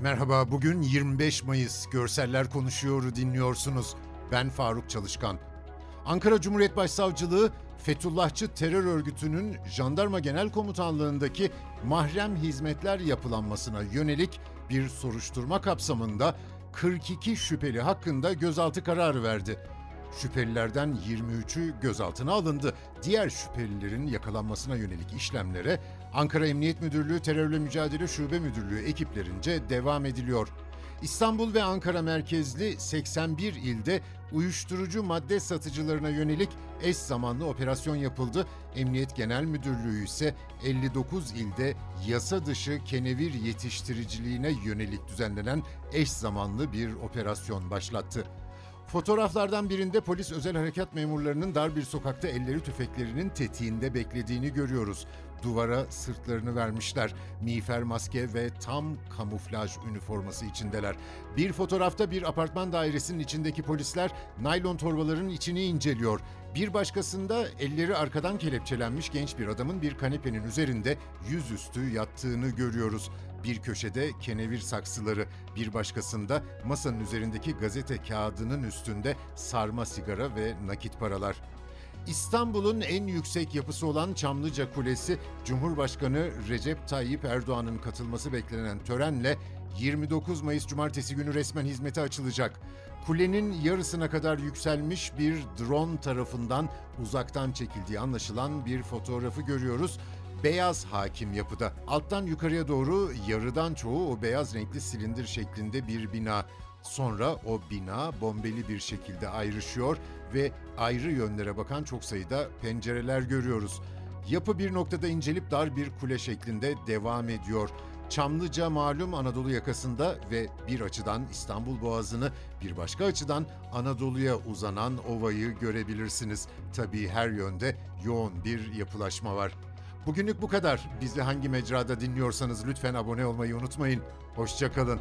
Merhaba, bugün 25 Mayıs. Görseller Konuşuyor'u dinliyorsunuz. Ben Faruk Çalışkan. Ankara Cumhuriyet Başsavcılığı, Fethullahçı terör örgütünün Jandarma Genel Komutanlığındaki mahrem hizmetler yapılanmasına yönelik bir soruşturma kapsamında 42 şüpheli hakkında gözaltı kararı verdi. Şüphelilerden 23'ü gözaltına alındı. Diğer şüphelilerin yakalanmasına yönelik işlemlere Ankara Emniyet Müdürlüğü Terörle Mücadele Şube Müdürlüğü ekiplerince devam ediliyor. İstanbul ve Ankara merkezli 81 ilde uyuşturucu madde satıcılarına yönelik eş zamanlı operasyon yapıldı. Emniyet Genel Müdürlüğü ise 59 ilde yasa dışı kenevir yetiştiriciliğine yönelik düzenlenen eş zamanlı bir operasyon başlattı. Fotoğraflardan birinde polis özel harekat memurlarının dar bir sokakta elleri tüfeklerinin tetiğinde beklediğini görüyoruz. Duvara sırtlarını vermişler. Miğfer maske ve tam kamuflaj üniforması içindeler. Bir fotoğrafta bir apartman dairesinin içindeki polisler naylon torbaların içini inceliyor. Bir başkasında elleri arkadan kelepçelenmiş genç bir adamın bir kanepenin üzerinde yüzüstü yattığını görüyoruz. Bir köşede kenevir saksıları, bir başkasında masanın üzerindeki gazete kağıdının üstünde sarma sigara ve nakit paralar. İstanbul'un en yüksek yapısı olan Çamlıca Kulesi, Cumhurbaşkanı Recep Tayyip Erdoğan'ın katılması beklenen törenle 29 Mayıs Cumartesi günü resmen hizmete açılacak. Kulenin yarısına kadar yükselmiş bir drone tarafından uzaktan çekildiği anlaşılan bir fotoğrafı görüyoruz. Beyaz hakim yapıda. Alttan yukarıya doğru yarıdan çoğu o beyaz renkli silindir şeklinde bir bina. Sonra o bina bombeli bir şekilde ayrışıyor ve ayrı yönlere bakan çok sayıda pencereler görüyoruz. Yapı bir noktada incelip dar bir kule şeklinde devam ediyor. Çamlıca malum Anadolu yakasında ve bir açıdan İstanbul Boğazı'nı, bir başka açıdan Anadolu'ya uzanan ovayı görebilirsiniz. Tabii her yönde yoğun bir yapılaşma var. Bugünlük bu kadar. Bizi hangi mecrada dinliyorsanız lütfen abone olmayı unutmayın. Hoşçakalın.